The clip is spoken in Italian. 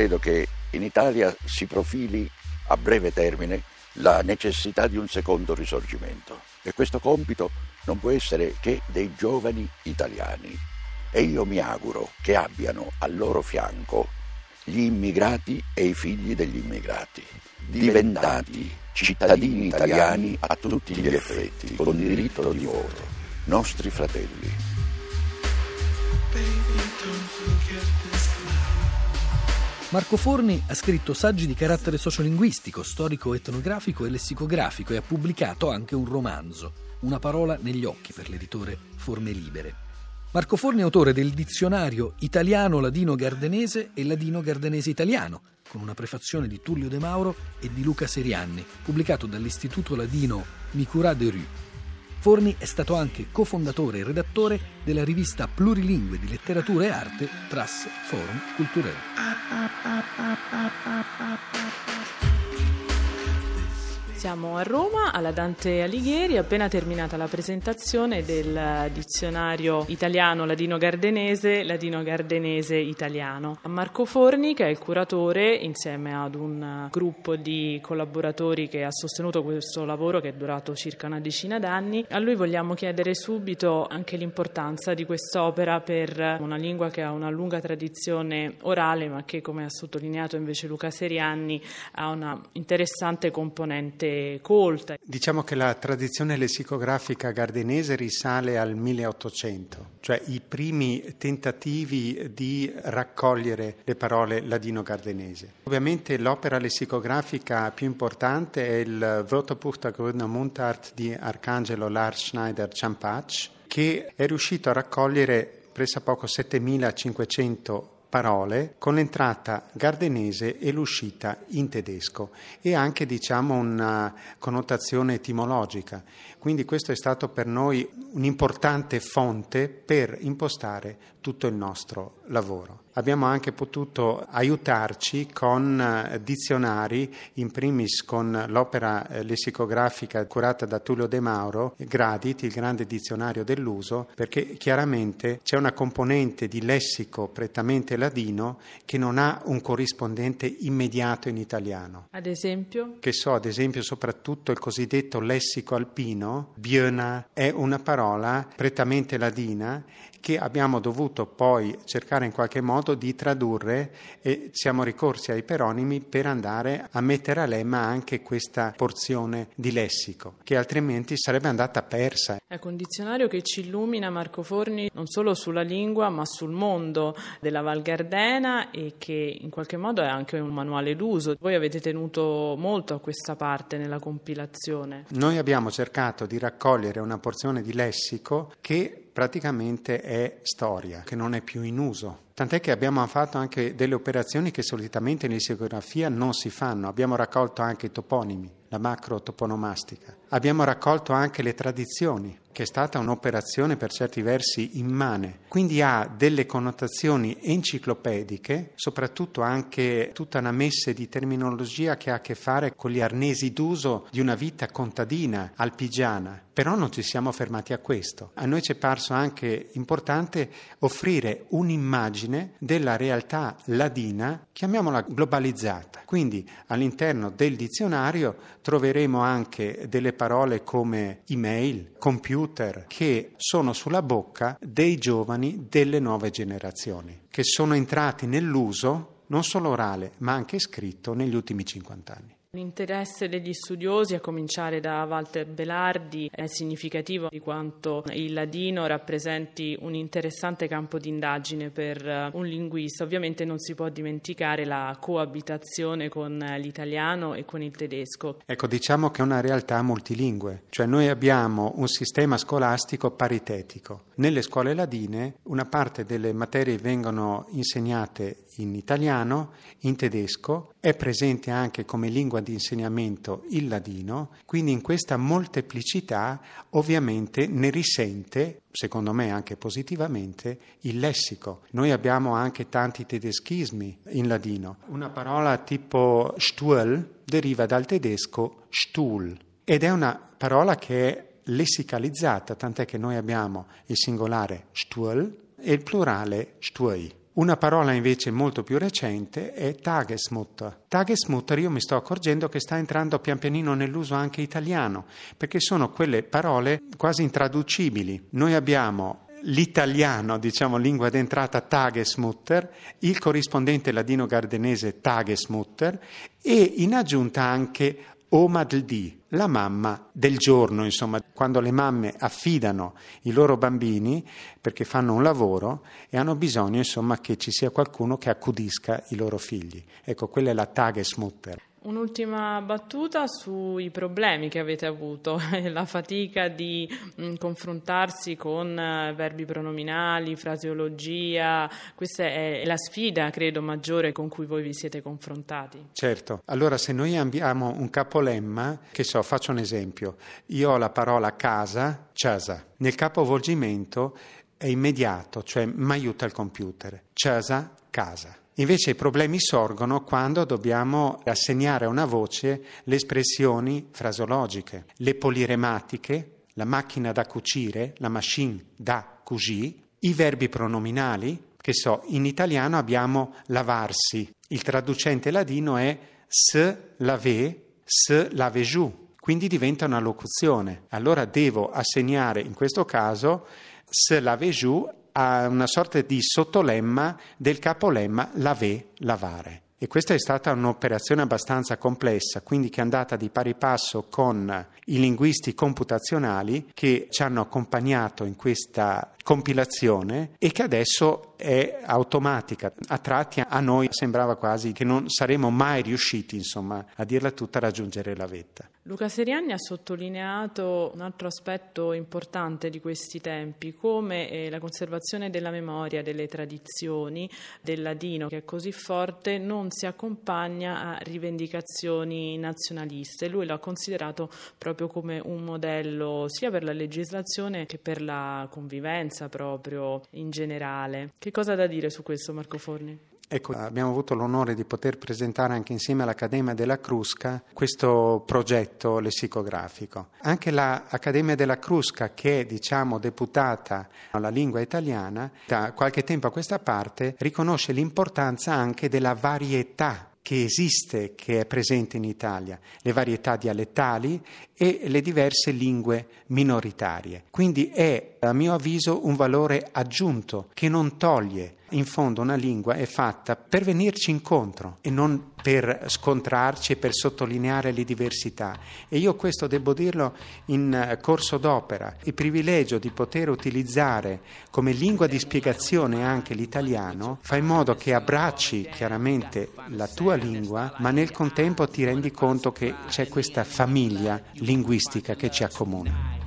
credo che in Italia si profili a breve termine la necessità di un secondo risorgimento. E questo compito non può essere che dei giovani italiani. E io mi auguro che abbiano al loro fianco gli immigrati e i figli degli immigrati, diventati cittadini italiani a tutti gli effetti, con diritto di voto, nostri fratelli. Marco Forni ha scritto saggi di carattere sociolinguistico, storico-etnografico e lessicografico e ha pubblicato anche un romanzo, Una parola negli occhi per l'editore Forme Libere. Marco Forni è autore del dizionario italiano-ladino-gardenese e ladino-gardenese-italiano, con una prefazione di Tullio De Mauro e di Luca Serianni, pubblicato dall'Istituto Ladino Micura de Rue. Forni è stato anche cofondatore e redattore della rivista plurilingue di letteratura e arte Tras Forum Culturel. Siamo a Roma, alla Dante Alighieri, appena terminata la presentazione del dizionario italiano ladino-gardenese, ladino-gardenese italiano. A Marco Forni, che è il curatore, insieme ad un gruppo di collaboratori che ha sostenuto questo lavoro che è durato circa una decina d'anni, a lui vogliamo chiedere subito anche l'importanza di quest'opera per una lingua che ha una lunga tradizione orale, ma che, come ha sottolineato invece Luca Serianni, ha una interessante componente colta. Diciamo che la tradizione lessicografica gardenese risale al 1800, cioè i primi tentativi di raccogliere le parole ladino-gardenese. Ovviamente l'opera lessicografica più importante è il Wörterbuch Grüner Mundart di Arcangelo Lars Schneider Ciampacci, che è riuscito a raccogliere pressappoco 7500 parole con l'entrata gardenese e l'uscita in tedesco e anche diciamo una connotazione etimologica. Quindi questo è stato per noi un'importante fonte per impostare tutto il nostro lavoro. Abbiamo anche potuto aiutarci con eh, dizionari, in primis con l'opera eh, lessicografica curata da Tullio De Mauro, Gradit, il grande dizionario dell'uso, perché chiaramente c'è una componente di lessico prettamente ladino che non ha un corrispondente immediato in italiano. Ad esempio? Che so, ad esempio, soprattutto il cosiddetto lessico alpino, biona, è una parola prettamente ladina che abbiamo dovuto poi cercare in qualche modo di tradurre e siamo ricorsi ai peronimi per andare a mettere a lemma anche questa porzione di lessico, che altrimenti sarebbe andata persa. Ecco, un dizionario che ci illumina Marco Forni non solo sulla lingua ma sul mondo della Val Gardena e che in qualche modo è anche un manuale d'uso. Voi avete tenuto molto a questa parte nella compilazione. Noi abbiamo cercato di raccogliere una porzione di lessico che praticamente è storia, che non è più in uso. Tant'è che abbiamo fatto anche delle operazioni che solitamente in lessicografia non si fanno. Abbiamo raccolto anche i toponimi, la macro toponomastica. Abbiamo raccolto anche le tradizioni, che è stata un'operazione per certi versi immane. Quindi ha delle connotazioni enciclopediche, soprattutto anche tutta una messe di terminologia che ha a che fare con gli arnesi d'uso di una vita contadina, alpigiana. Però non ci siamo fermati a questo. A noi ci è parso anche importante offrire un'immagine della realtà ladina, chiamiamola globalizzata. Quindi all'interno del dizionario troveremo anche delle parole come email, computer, che sono sulla bocca dei giovani delle nuove generazioni, che sono entrati nell'uso non solo orale ma anche scritto negli ultimi 50 anni. L'interesse degli studiosi, a cominciare da Walter Belardi, è significativo di quanto il ladino rappresenti un interessante campo di indagine per eh, un linguista. Ovviamente non si può dimenticare la coabitazione con l'italiano e con il tedesco. Ecco, diciamo che è una realtà multilingue, cioè noi abbiamo un sistema scolastico paritetico. Nelle scuole ladine una parte delle materie vengono insegnate in italiano, in tedesco, è presente anche come lingua di insegnamento il ladino, quindi in questa molteplicità ovviamente ne risente, secondo me anche positivamente, il lessico. Noi abbiamo anche tanti tedeschismi in ladino. Una parola tipo Stuhl deriva dal tedesco Stuhl ed è una parola che è lessicalizzata, tant'è che noi abbiamo il singolare Stuhl e il plurale Stuei Una parola invece molto più recente è Tagesmutter. Tagesmutter io mi sto accorgendo che sta entrando pian pianino nell'uso anche italiano, perché sono quelle parole quasi intraducibili. Noi abbiamo l'italiano, diciamo lingua d'entrata Tagesmutter, il corrispondente ladino-gardenese Tagesmutter e in aggiunta anche Omadldi, la mamma del giorno, insomma, quando le mamme affidano i loro bambini perché fanno un lavoro e hanno bisogno, insomma, che ci sia qualcuno che accudisca i loro figli. Ecco, quella è la Tagesmutter. Un'ultima battuta sui problemi che avete avuto, la fatica di confrontarsi con uh, verbi pronominali, fraseologia, questa è la sfida, credo, maggiore con cui voi vi siete confrontati. Certo, allora se noi abbiamo un capolemma, che so, faccio un esempio, io ho la parola casa, casa, nel capovolgimento è immediato, cioè mi aiuta il computer, casa, casa. Invece i problemi sorgono quando dobbiamo assegnare a una voce le espressioni frasologiche, le polirematiche, la macchina da cucire, la machine da cucire, i verbi pronominali, che so, in italiano abbiamo lavarsi, il traducente ladino è se lave, se lave giù, quindi diventa una locuzione. Allora devo assegnare in questo caso se lave giù a una sorta di sottolemma del capolemma lave, lavare. E questa è stata un'operazione abbastanza complessa, quindi che è andata di pari passo con i linguisti computazionali che ci hanno accompagnato in questa compilazione e che adesso è automatica. A tratti a noi sembrava quasi che non saremmo mai riusciti, insomma, a dirla tutta, a raggiungere la vetta. Luca Seriani ha sottolineato un altro aspetto importante di questi tempi, come eh, la conservazione della memoria, delle tradizioni del ladino, che è così forte, non si accompagna a rivendicazioni nazionaliste. Lui l'ha considerato proprio come un modello sia per la legislazione che per la convivenza proprio in generale. Che cosa ha da dire su questo Marco Forni? Ecco, abbiamo avuto l'onore di poter presentare anche insieme all'Accademia della Crusca questo progetto lessicografico. Anche l'Accademia della Crusca, che è diciamo deputata alla lingua italiana, da qualche tempo a questa parte riconosce l'importanza anche della varietà che esiste, che è presente in Italia, le varietà dialettali e le diverse lingue minoritarie. Quindi è, a mio avviso, un valore aggiunto che non toglie. In fondo una lingua è fatta per venirci incontro e non per scontrarci e per sottolineare le diversità. E io questo devo dirlo in corso d'opera. Il privilegio di poter utilizzare come lingua di spiegazione anche l'italiano fa in modo che abbracci chiaramente la tua lingua, ma nel contempo ti rendi conto che c'è questa famiglia linguistica che ci accomuna.